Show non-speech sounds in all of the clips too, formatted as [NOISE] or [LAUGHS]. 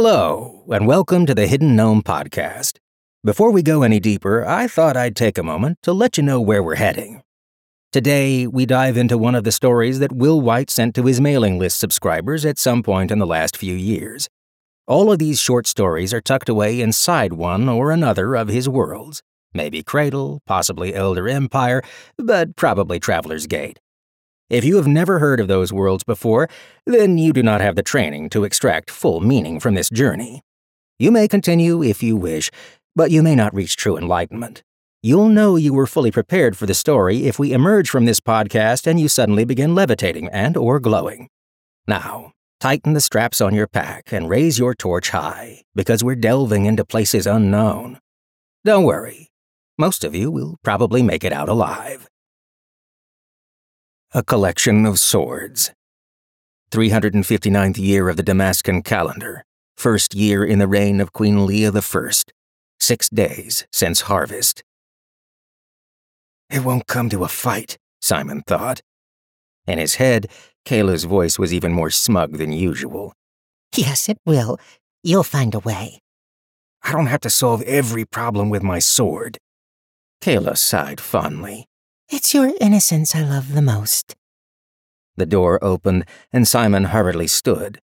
Hello, and welcome to the Hidden Gnome Podcast. Before we go any deeper, I thought I'd take a moment to let you know where we're heading. Today, we dive into one of the stories that Will Wight sent to his mailing list subscribers at some point in the last few years. All of these short stories are tucked away inside one or another of his worlds. Maybe Cradle, possibly Elder Empire, but probably Traveler's Gate. If you have never heard of those worlds before, then you do not have the training to extract full meaning from this journey. You may continue if you wish, but you may not reach true enlightenment. You'll know you were fully prepared for the story if we emerge from this podcast and you suddenly begin levitating and or glowing. Now, tighten the straps on your pack and raise your torch high, because we're delving into places unknown. Don't worry. Most of you will probably make it out alive. A collection of swords. 359th year of the Damascan calendar. First year in the reign of Queen Leah I. Six days since harvest. It won't come to a fight, Simon thought. In his head, Kayla's voice was even more smug than usual. Yes, it will. You'll find a way. I don't have to solve every problem with my sword. Kayla sighed fondly. It's your innocence I love the most. The door opened, and Simon hurriedly stood.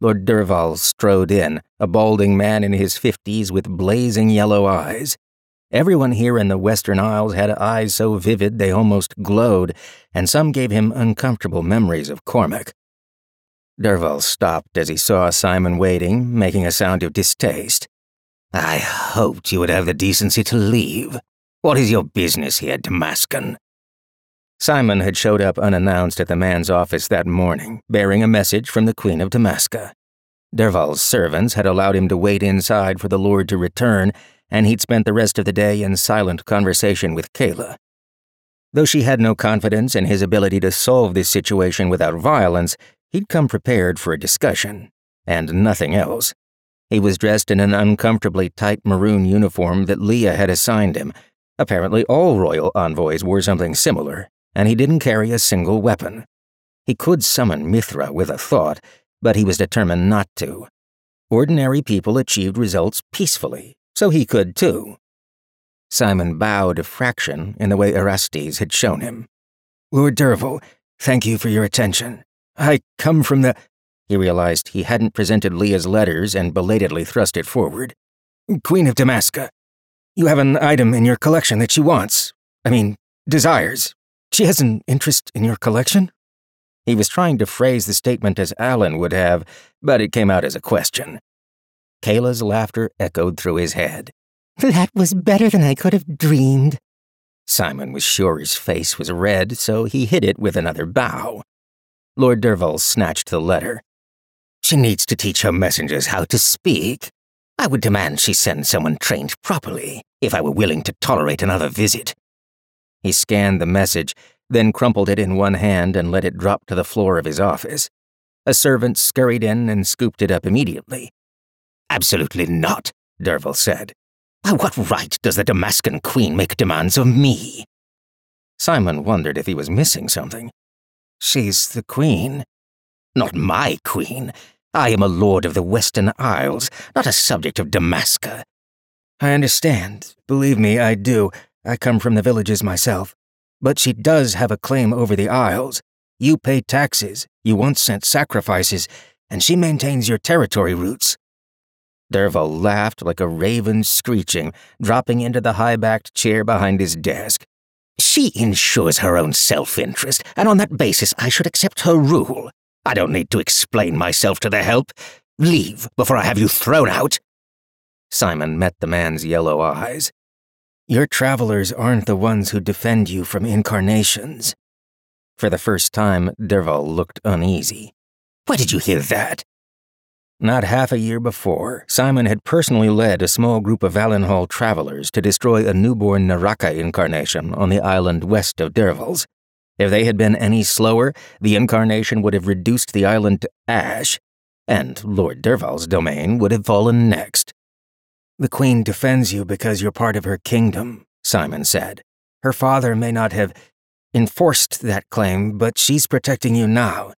Lord Dervahl strode in, a balding man in his fifties with blazing yellow eyes. Everyone here in the Western Isles had eyes so vivid they almost glowed, and some gave him uncomfortable memories of Cormac. Dervahl stopped as he saw Simon waiting, making a sound of distaste. I hoped you would have the decency to leave. What is your business here, Damascan? Simon had showed up unannounced at the man's office that morning, bearing a message from the Queen of Damasca. Dervahl's servants had allowed him to wait inside for the Lord to return, and he'd spent the rest of the day in silent conversation with Kayla. Though she had no confidence in his ability to solve this situation without violence, he'd come prepared for a discussion, and nothing else. He was dressed in an uncomfortably tight maroon uniform that Leah had assigned him. Apparently, all royal envoys wore something similar, and he didn't carry a single weapon. He could summon Mithra with a thought, but he was determined not to. Ordinary people achieved results peacefully, so he could too. Simon bowed a fraction in the way Erastes had shown him. Lord Dervahl, thank you for your attention. I come from the. He realized he hadn't presented Leah's letters and belatedly thrust it forward. Queen of Damasca. you have an item in your collection that she wants. I mean, desires. She has an interest in your collection? He was trying to phrase the statement as Alin would have, but it came out as a question. Kayla's laughter echoed through his head. That was better than I could have dreamed. Simon was sure his face was red, so he hid it with another bow. Lord Dervahl snatched the letter. She needs to teach her messengers how to speak. I would demand she send someone trained properly, if I were willing to tolerate another visit. He scanned the message, then crumpled it in one hand and let it drop to the floor of his office. A servant scurried in and scooped it up immediately. Absolutely not, Dervahl said. By what right does the Damascan queen make demands of me? Simon wondered if he was missing something. She's the queen. Not my queen. I am a lord of the Western Isles, not a subject of Damasca. I understand. Believe me, I do. I come from the villages myself. But she does have a claim over the Isles. You pay taxes, you once sent sacrifices, and she maintains your territory routes. Dervahl laughed like a raven screeching, dropping into the high backed chair behind his desk. She ensures her own self interest, and on that basis I should accept her rule. I don't need to explain myself to the help. Leave before I have you thrown out. Simon met the man's yellow eyes. Your travelers aren't the ones who defend you from incarnations. For the first time, Dervahl looked uneasy. Why did you hear that? Not half a year before, Simon had personally led a small group of Valenhall travelers to destroy a newborn Naraka incarnation on the island west of Dervals. If they had been any slower, the incarnation would have reduced the island to ash, and Lord Dervahl's domain would have fallen next. The Queen defends you because you're part of her kingdom, Simon said. Her father may not have enforced that claim, but she's protecting you now.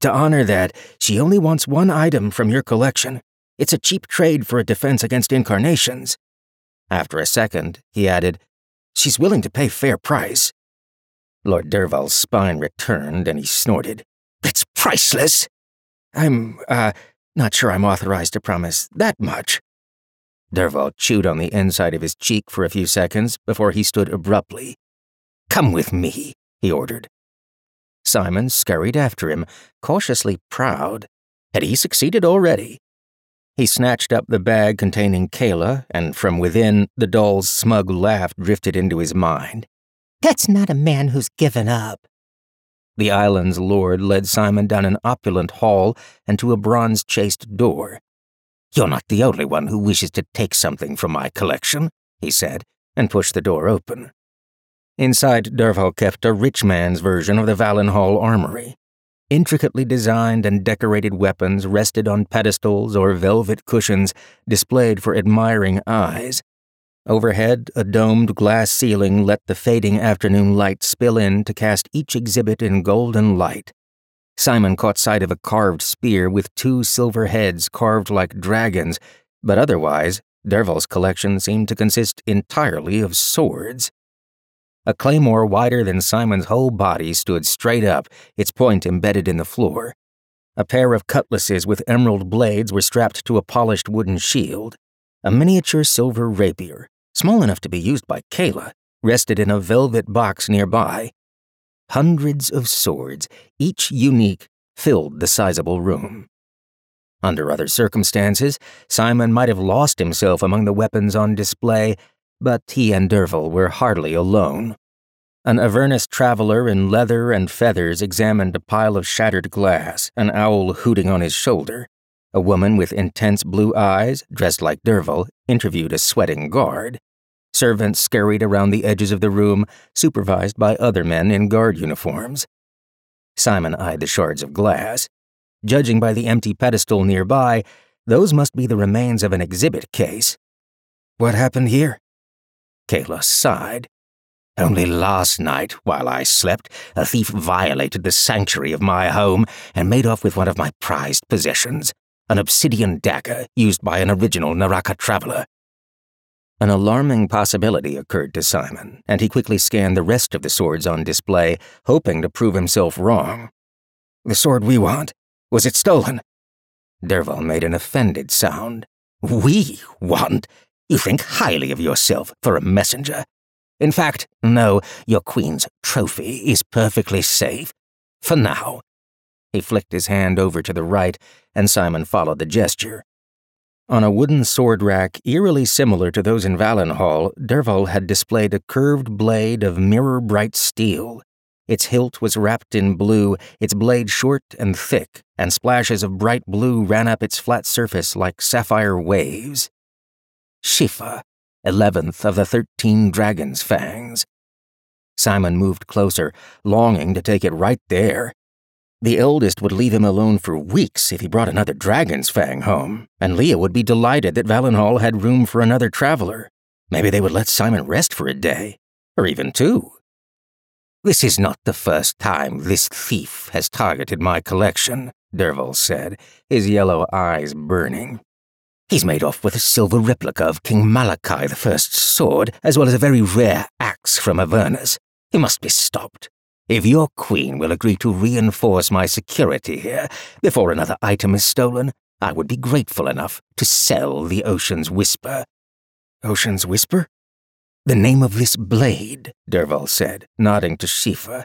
To honor that, she only wants one item from your collection. It's a cheap trade for a defense against incarnations. After a second, he added, She's willing to pay fair price. Lord Derval's spine returned and he snorted. That's priceless! I'm, uh, not sure I'm authorized to promise that much. Derval chewed on the inside of his cheek for a few seconds before he stood abruptly. Come with me, he ordered. Simon scurried after him, cautiously proud. Had he succeeded already? He snatched up the bag containing Kayla, and from within, the doll's smug laugh drifted into his mind. That's not a man who's given up. The island's lord led Simon down an opulent hall and to a bronze chased door. You're not the only one who wishes to take something from my collection, he said, and pushed the door open. Inside, Derval kept a rich man's version of the Valenhall armory. Intricately designed and decorated weapons rested on pedestals or velvet cushions displayed for admiring eyes. Overhead, a domed glass ceiling let the fading afternoon light spill in to cast each exhibit in golden light. Simon caught sight of a carved spear with two silver heads carved like dragons, but otherwise, Derval's collection seemed to consist entirely of swords. A claymore wider than Simon's whole body stood straight up, its point embedded in the floor. A pair of cutlasses with emerald blades were strapped to a polished wooden shield. A miniature silver rapier, small enough to be used by Kayla, rested in a velvet box nearby. Hundreds of swords, each unique, filled the sizable room. Under other circumstances, Simon might have lost himself among the weapons on display but he and Derval were hardly alone. An Avernus traveler in leather and feathers examined a pile of shattered glass, an owl hooting on his shoulder. A woman with intense blue eyes, dressed like Derval, interviewed a sweating guard. Servants scurried around the edges of the room, supervised by other men in guard uniforms. Simon eyed the shards of glass. Judging by the empty pedestal nearby, those must be the remains of an exhibit case. What happened here? Kayla sighed. Only last night, while I slept, a thief violated the sanctuary of my home and made off with one of my prized possessions, an obsidian dagger used by an original Naraka traveler. An alarming possibility occurred to Simon, and he quickly scanned the rest of the swords on display, hoping to prove himself wrong. The sword we want, was it stolen? Derval made an offended sound. We want? You think highly of yourself for a messenger. In fact, no, your queen's trophy is perfectly safe. For now. He flicked his hand over to the right, and Simon followed the gesture. On a wooden sword rack eerily similar to those in Valenhall, Derval had displayed a curved blade of mirror bright steel. Its hilt was wrapped in blue, its blade short and thick, and splashes of bright blue ran up its flat surface like sapphire waves. Shifa, eleventh of the thirteen dragon's fangs. Simon moved closer, longing to take it right there. The eldest would leave him alone for weeks if he brought another dragon's fang home, and Leah would be delighted that Valenhall had room for another traveler. Maybe they would let Simon rest for a day, or even two. This is not the first time this thief has targeted my collection, Derval said, his yellow eyes burning. He's made off with a silver replica of King Malachi I's sword, as well as a very rare axe from Avernus. He must be stopped. If your queen will agree to reinforce my security here before another item is stolen, I would be grateful enough to sell the Ocean's Whisper. Ocean's Whisper? The name of this blade, Derval said, nodding to Shifa.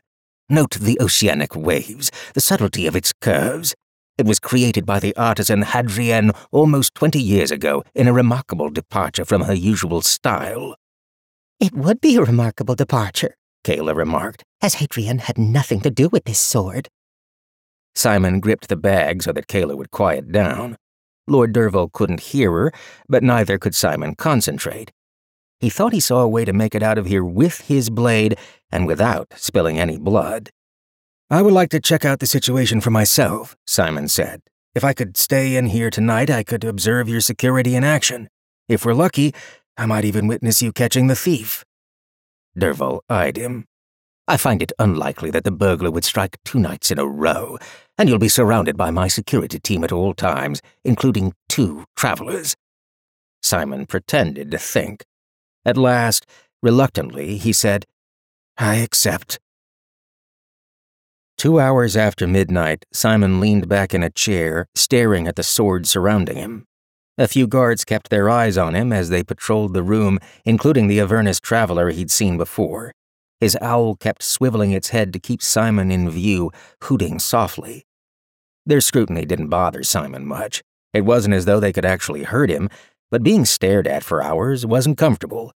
Note the oceanic waves, the subtlety of its curves. It was created by the artisan Hadrienne almost twenty years ago in a remarkable departure from her usual style. It would be a remarkable departure, Kayla remarked, as Hadrienne had nothing to do with this sword. Simon gripped the bag so that Kayla would quiet down. Lord Derval couldn't hear her, but neither could Simon concentrate. He thought he saw a way to make it out of here with his blade and without spilling any blood. I would like to check out the situation for myself, Simon said. If I could stay in here tonight, I could observe your security in action. If we're lucky, I might even witness you catching the thief. Derval eyed him. I find it unlikely that the burglar would strike two nights in a row, and you'll be surrounded by my security team at all times, including two travelers. Simon pretended to think. At last, reluctantly, he said, I accept. Two hours after midnight, Simon leaned back in a chair, staring at the sword surrounding him. A few guards kept their eyes on him as they patrolled the room, including the Avernus traveler he'd seen before. His owl kept swiveling its head to keep Simon in view, hooting softly. Their scrutiny didn't bother Simon much. It wasn't as though they could actually hurt him, but being stared at for hours wasn't comfortable.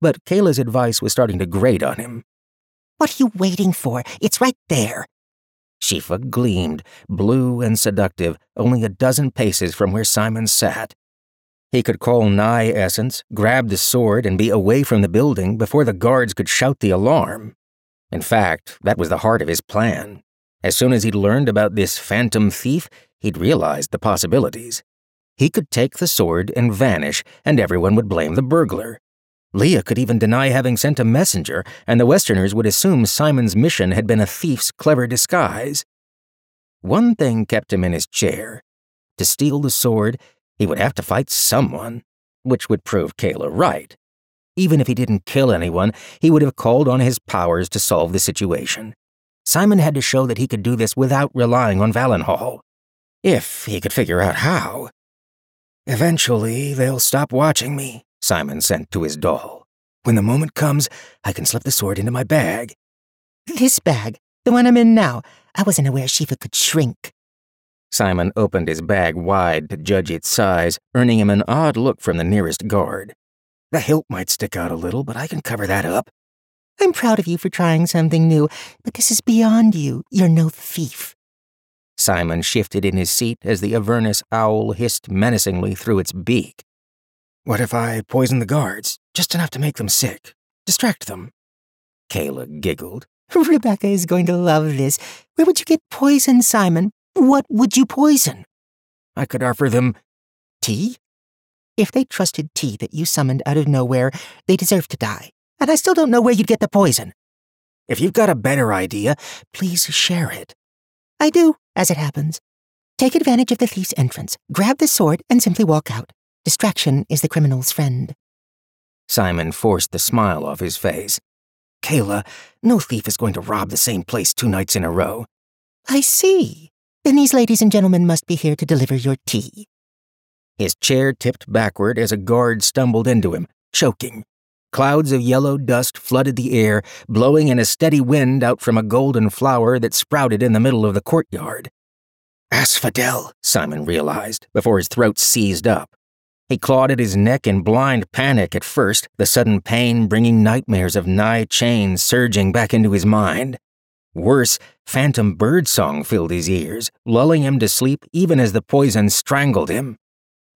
But Kayla's advice was starting to grate on him. What are you waiting for? It's right there. Shifa gleamed, blue and seductive, only a dozen paces from where Simon sat. He could call nigh Essence, grab the sword, and be away from the building before the guards could shout the alarm. In fact, that was the heart of his plan. As soon as he'd learned about this phantom thief, he'd realized the possibilities. He could take the sword and vanish, and everyone would blame the burglar. Leah could even deny having sent a messenger, and the Westerners would assume Simon's mission had been a thief's clever disguise. One thing kept him in his chair. To steal the sword, he would have to fight someone, which would prove Kayla right. Even if he didn't kill anyone, he would have called on his powers to solve the situation. Simon had to show that he could do this without relying on Valenhall. If he could figure out how. Eventually, they'll stop watching me, Simon sent to his doll. When the moment comes, I can slip the sword into my bag. This bag, the one I'm in now, I wasn't aware Shifa could shrink. Simon opened his bag wide to judge its size, earning him an odd look from the nearest guard. The hilt might stick out a little, but I can cover that up. I'm proud of you for trying something new, but this is beyond you. You're no thief. Simon shifted in his seat as the Avernus owl hissed menacingly through its beak. What if I poison the guards, just enough to make them sick? Distract them. Kayla giggled. [LAUGHS] Rebecca is going to love this. Where would you get poison, Simon? What would you poison? I could offer them tea. If they trusted tea that you summoned out of nowhere, they deserve to die. And I still don't know where you'd get the poison. If you've got a better idea, please share it. I do, as it happens. Take advantage of the thief's entrance, grab the sword, and simply walk out. Distraction is the criminal's friend. Simon forced the smile off his face. Kayla, no thief is going to rob the same place two nights in a row. I see. Then these ladies and gentlemen must be here to deliver your tea. His chair tipped backward as a guard stumbled into him, choking. Clouds of yellow dust flooded the air, blowing in a steady wind out from a golden flower that sprouted in the middle of the courtyard. Asphodel, Simon realized, before his throat seized up. He clawed at his neck in blind panic at first, the sudden pain bringing nightmares of nigh chains surging back into his mind. Worse, phantom birdsong filled his ears, lulling him to sleep even as the poison strangled him.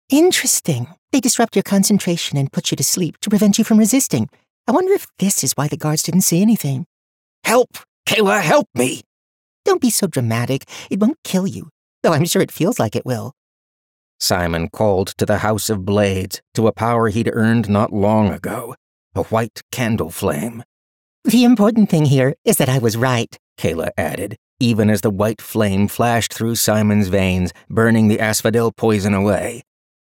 Interesting. They disrupt your concentration and put you to sleep to prevent you from resisting. I wonder if this is why the guards didn't see anything. Help! Kayla, help me! Don't be so dramatic. It won't kill you, though I'm sure it feels like it will. Simon called to the House of Blades, to a power he'd earned not long ago a white candle flame. The important thing here is that I was right. Kayla added, even as the white flame flashed through Simon's veins, burning the asphodel poison away.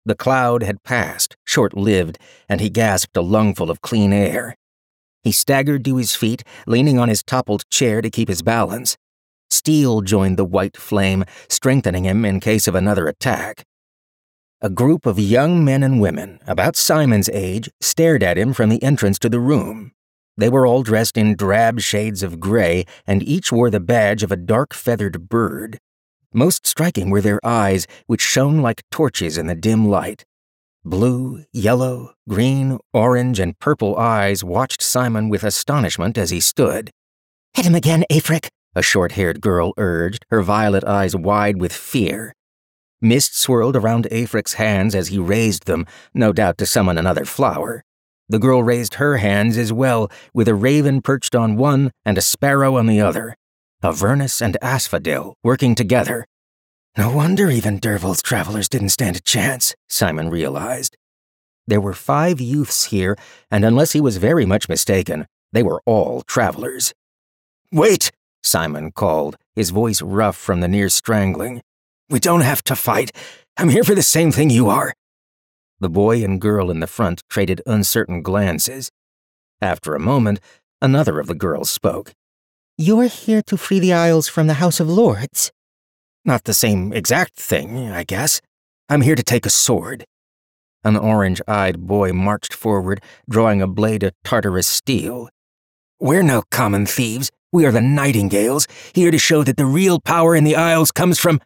The cloud had passed, short lived, and he gasped a lungful of clean air. He staggered to his feet, leaning on his toppled chair to keep his balance. Steel joined the white flame, strengthening him in case of another attack. A group of young men and women, about Simon's age, stared at him from the entrance to the room. They were all dressed in drab shades of gray, and each wore the badge of a dark feathered bird. Most striking were their eyes, which shone like torches in the dim light. Blue, yellow, green, orange, and purple eyes watched Simon with astonishment as he stood. Hit him again, Afric, a short haired girl urged, her violet eyes wide with fear. Mist swirled around Afric's hands as he raised them, no doubt to summon another flower. The girl raised her hands as well, with a raven perched on one and a sparrow on the other. Avernus and Asphodel working together. No wonder even Dervahl's travelers didn't stand a chance, Simon realized. There were five youths here, and unless he was very much mistaken, they were all travelers. Wait, Simon called, his voice rough from the near strangling. We don't have to fight. I'm here for the same thing you are. The boy and girl in the front traded uncertain glances. After a moment, another of the girls spoke. You're here to free the Isles from the House of Lords? Not the same exact thing, I guess. I'm here to take a sword. An orange eyed boy marched forward, drawing a blade of Tartarus steel. We're no common thieves. We are the Nightingales, here to show that the real power in the Isles comes from.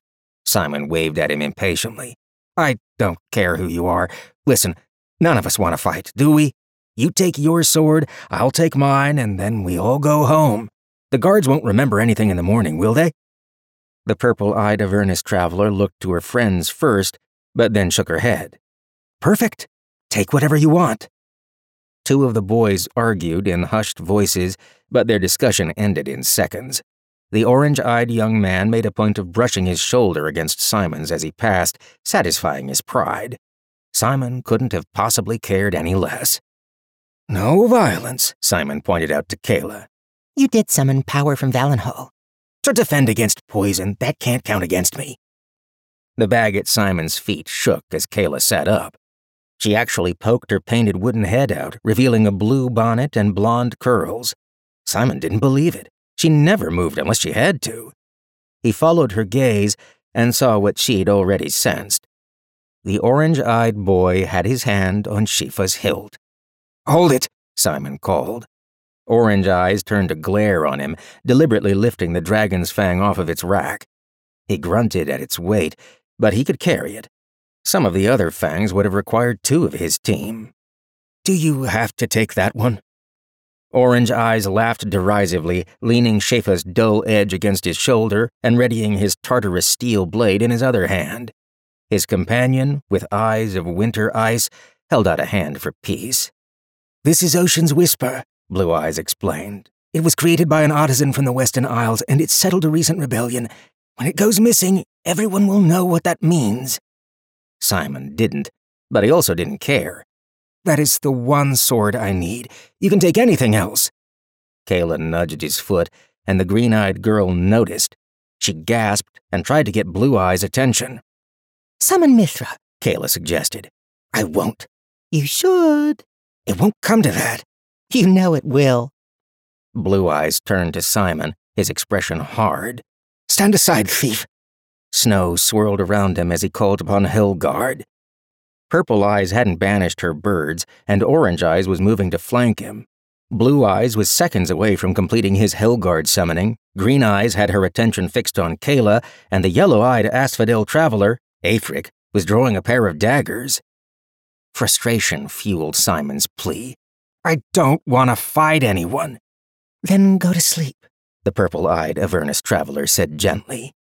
Simon waved at him impatiently. I don't care who you are. Listen, none of us want to fight, do we? You take your sword, I'll take mine, and then we all go home. The guards won't remember anything in the morning, will they? The purple eyed Avernus traveler looked to her friends first, but then shook her head. Perfect. Take whatever you want. Two of the boys argued in hushed voices, but their discussion ended in seconds. The orange eyed young man made a point of brushing his shoulder against Simon's as he passed, satisfying his pride. Simon couldn't have possibly cared any less. No violence, Simon pointed out to Kayla. You did summon power from Valenhall. To defend against poison, that can't count against me. The bag at Simon's feet shook as Kayla sat up. She actually poked her painted wooden head out, revealing a blue bonnet and blonde curls. Simon didn't believe it. She never moved unless she had to. He followed her gaze and saw what she'd already sensed. The orange eyed boy had his hand on Shifa's hilt. Hold it, Simon called. Orange eyes turned to glare on him, deliberately lifting the dragon's fang off of its rack. He grunted at its weight, but he could carry it. Some of the other fangs would have required two of his team. Do you have to take that one? Orange Eyes laughed derisively, leaning Shifa's dull edge against his shoulder and readying his Tartarus steel blade in his other hand. His companion, with eyes of winter ice, held out a hand for peace. This is Ocean's Whisper, Blue Eyes explained. It was created by an artisan from the Western Isles, and it settled a recent rebellion. When it goes missing, everyone will know what that means. Simon didn't, but he also didn't care. That is the one sword I need. You can take anything else. Kayla nudged his foot, and the green eyed girl noticed. She gasped and tried to get Blue Eye's attention. Summon Mithra, Kayla suggested. I won't. You should. It won't come to that. You know it will. Blue Eyes turned to Simon, his expression hard. Stand aside, thief. Snow swirled around him as he called upon Helgard. Purple Eyes hadn't banished her birds, and Orange Eyes was moving to flank him. Blue Eyes was seconds away from completing his Helgard summoning. Green Eyes had her attention fixed on Kayla, and the yellow-eyed Asphodel traveler, Aethric, was drawing a pair of daggers. Frustration fueled Simon's plea. I don't want to fight anyone. Then go to sleep, the purple-eyed Avernus traveler said gently.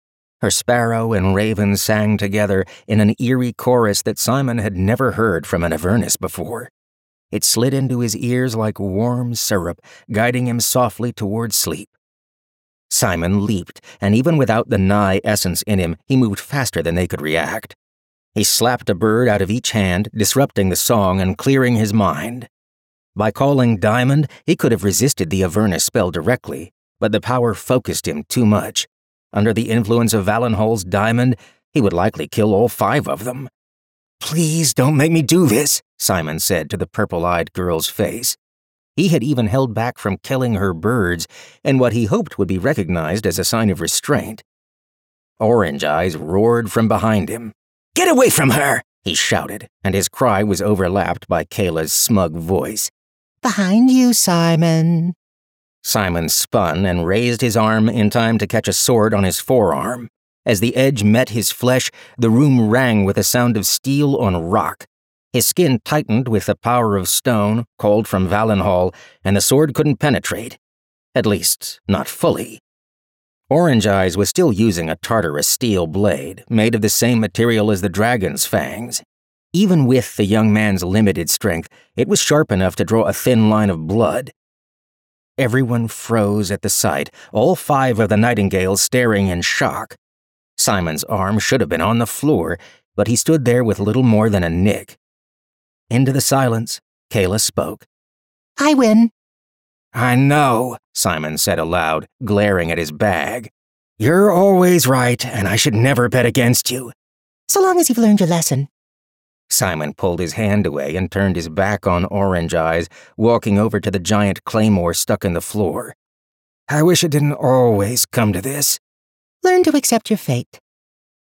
Her sparrow and raven sang together in an eerie chorus that Simon had never heard from an Avernus before. It slid into his ears like warm syrup, guiding him softly toward sleep. Simon leaped, and even without the nigh essence in him, he moved faster than they could react. He slapped a bird out of each hand, disrupting the song and clearing his mind. By calling Diamond, he could have resisted the Avernus spell directly, but the power focused him too much. Under the influence of Valenhall's diamond, he would likely kill all five of them. Please don't make me do this, Simon said to the purple eyed girl's face. He had even held back from killing her birds in what he hoped would be recognized as a sign of restraint. Orange Eyes roared from behind him. Get away from her! he shouted, and his cry was overlapped by Kayla's smug voice. Behind you, Simon. Simon spun and raised his arm in time to catch a sword on his forearm. As the edge met his flesh, the room rang with the sound of steel on rock. His skin tightened with the power of stone, called from Valenhall, and the sword couldn't penetrate. At least, not fully. Orange Eyes was still using a Tartarus steel blade, made of the same material as the dragon's fangs. Even with the young man's limited strength, it was sharp enough to draw a thin line of blood, Everyone froze at the sight, all five of the nightingales staring in shock. Simon's arm should have been on the floor, but he stood there with little more than a nick. Into the silence, Kayla spoke. I win. I know, Simon said aloud, glaring at his bag. You're always right, and I should never bet against you. So long as you've learned your lesson. Simon pulled his hand away and turned his back on Orange Eyes, walking over to the giant claymore stuck in the floor. I wish it didn't always come to this. Learn to accept your fate.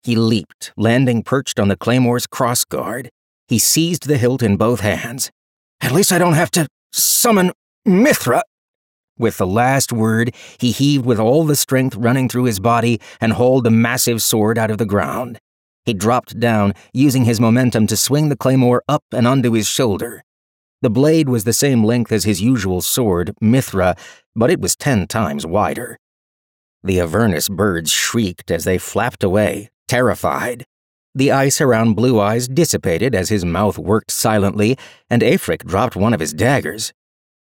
He leaped, landing perched on the claymore's crossguard. He seized the hilt in both hands. At least I don't have to summon Mithra. With the last word, he heaved with all the strength running through his body and hauled the massive sword out of the ground. He dropped down, using his momentum to swing the claymore up and onto his shoulder. The blade was the same length as his usual sword, Mithra, but it was ten times wider. The Avernus birds shrieked as they flapped away, terrified. The ice around Blue Eyes dissipated as his mouth worked silently, and Aefric dropped one of his daggers.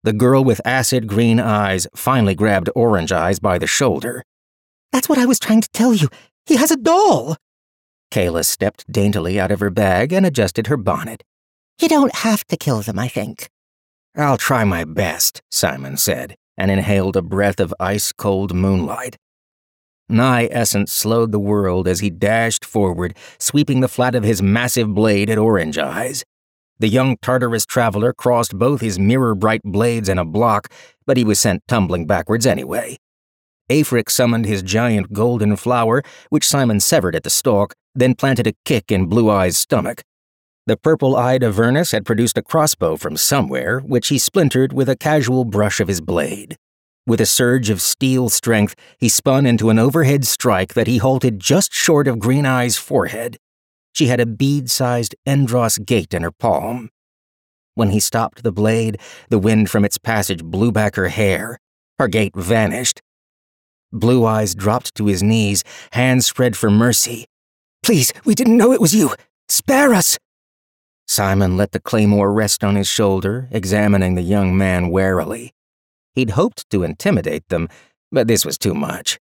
The girl with acid green eyes finally grabbed Orange Eyes by the shoulder. That's what I was trying to tell you. He has a doll! Kayla stepped daintily out of her bag and adjusted her bonnet. You don't have to kill them, I think. I'll try my best, Simon said, and inhaled a breath of ice cold moonlight. Nigh essence slowed the world as he dashed forward, sweeping the flat of his massive blade at Orange Eyes. The young Tartarus traveler crossed both his mirror bright blades in a block, but he was sent tumbling backwards anyway. Afric summoned his giant golden flower, which Simon severed at the stalk, then planted a kick in Blue Eye's stomach. The purple eyed Avernus had produced a crossbow from somewhere, which he splintered with a casual brush of his blade. With a surge of steel strength, he spun into an overhead strike that he halted just short of Green Eye's forehead. She had a bead sized Endros gate in her palm. When he stopped the blade, the wind from its passage blew back her hair. Her gate vanished, Blue Eyes dropped to his knees, hands spread for mercy. Please, we didn't know it was you. Spare us! Simon let the claymore rest on his shoulder, examining the young man warily. He'd hoped to intimidate them, but this was too much.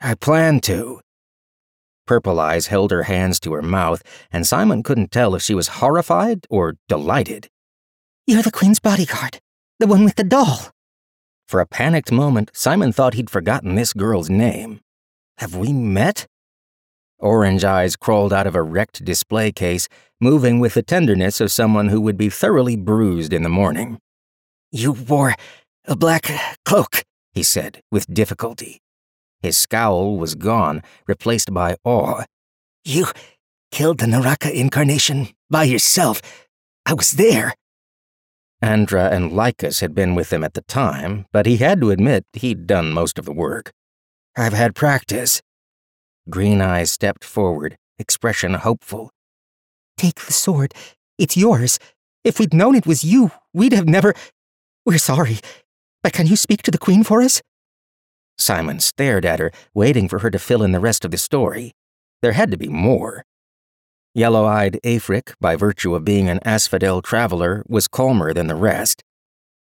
I planned to. Purple Eyes held her hands to her mouth, and Simon couldn't tell if she was horrified or delighted. You're the Queen's bodyguard, the one with the doll. For a panicked moment, Simon thought he'd forgotten this girl's name. Have we met? Orange eyes crawled out of a wrecked display case, moving with the tenderness of someone who would be thoroughly bruised in the morning. You wore a black cloak, he said, with difficulty. His scowl was gone, replaced by awe. You killed the Naraka incarnation by yourself. I was there. Andra and Lycus had been with him at the time, but he had to admit he'd done most of the work. I've had practice. Green Eyes stepped forward, expression hopeful. Take the sword. It's yours. If we'd known it was you, we'd have never. We're sorry. But can you speak to the Queen for us? Simon stared at her, waiting for her to fill in the rest of the story. There had to be more. Yellow eyed Aefric, by virtue of being an asphodel traveler, was calmer than the rest.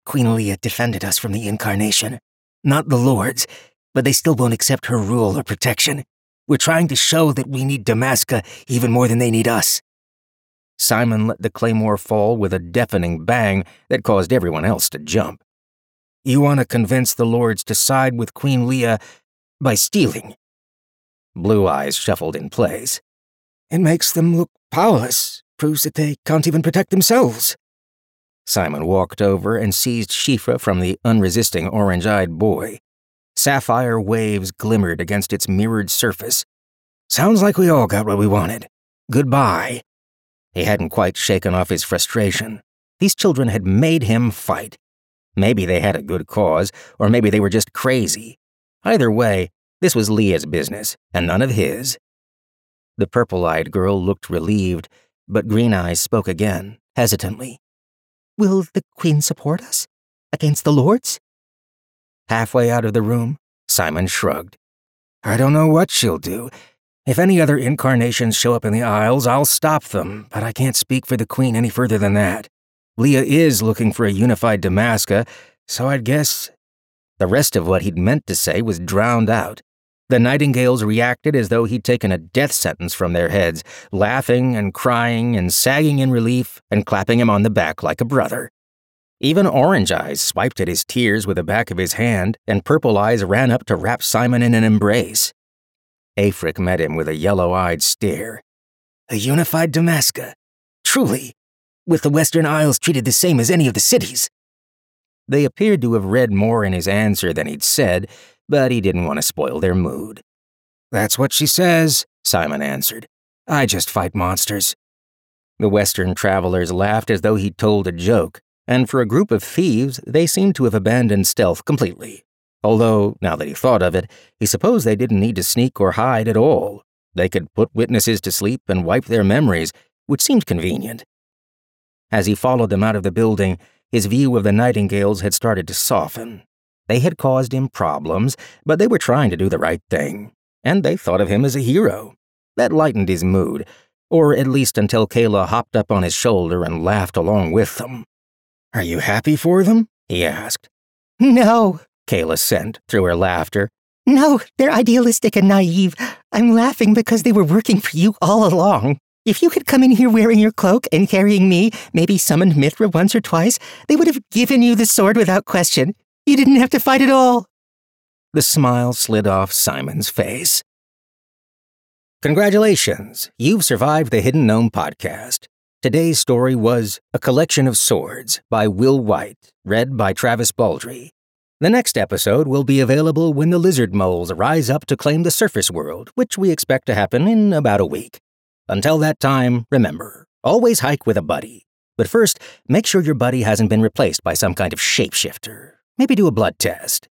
Queen Leah defended us from the Incarnation. Not the Lords, but they still won't accept her rule or protection. We're trying to show that we need Damasca even more than they need us. Simon let the claymore fall with a deafening bang that caused everyone else to jump. You want to convince the Lords to side with Queen Leah by stealing? Blue Eyes shuffled in place. It makes them look powerless, proves that they can't even protect themselves. Simon walked over and seized Shifa from the unresisting orange eyed boy. Sapphire waves glimmered against its mirrored surface. Sounds like we all got what we wanted. Goodbye. He hadn't quite shaken off his frustration. These children had made him fight. Maybe they had a good cause, or maybe they were just crazy. Either way, this was Leah's business, and none of his. The purple eyed girl looked relieved, but Green Eyes spoke again, hesitantly. Will the Queen support us? Against the Lords? Halfway out of the room, Simon shrugged. I don't know what she'll do. If any other incarnations show up in the Isles, I'll stop them, but I can't speak for the Queen any further than that. Leah is looking for a unified Damasca, so I'd guess. The rest of what he'd meant to say was drowned out. The nightingales reacted as though he'd taken a death sentence from their heads, laughing and crying and sagging in relief and clapping him on the back like a brother. Even Orange Eyes swiped at his tears with the back of his hand, and Purple Eyes ran up to wrap Simon in an embrace. Afric met him with a yellow eyed stare. A unified Damasca. Truly, with the Western Isles treated the same as any of the cities. They appeared to have read more in his answer than he'd said, but he didn't want to spoil their mood. That's what she says, Simon answered. I just fight monsters. The Western travelers laughed as though he'd told a joke, and for a group of thieves, they seemed to have abandoned stealth completely. Although, now that he thought of it, he supposed they didn't need to sneak or hide at all. They could put witnesses to sleep and wipe their memories, which seemed convenient. As he followed them out of the building, his view of the Nightingales had started to soften. They had caused him problems, but they were trying to do the right thing, and they thought of him as a hero. That lightened his mood, or at least until Kayla hopped up on his shoulder and laughed along with them. Are you happy for them? he asked. No, Kayla sent through her laughter. No, they're idealistic and naive. I'm laughing because they were working for you all along. If you had come in here wearing your cloak and carrying me, maybe summoned Mithra once or twice, they would have given you the sword without question. You didn't have to fight at all. The smile slid off Simon's face. Congratulations, you've survived the Hidden Gnome podcast. Today's story was A Collection of Swords by Will Wight, read by Travis Baldree. The next episode will be available when the lizard moles rise up to claim the surface world, which we expect to happen in about a week. Until that time, remember, always hike with a buddy. But first, make sure your buddy hasn't been replaced by some kind of shapeshifter. Maybe do a blood test.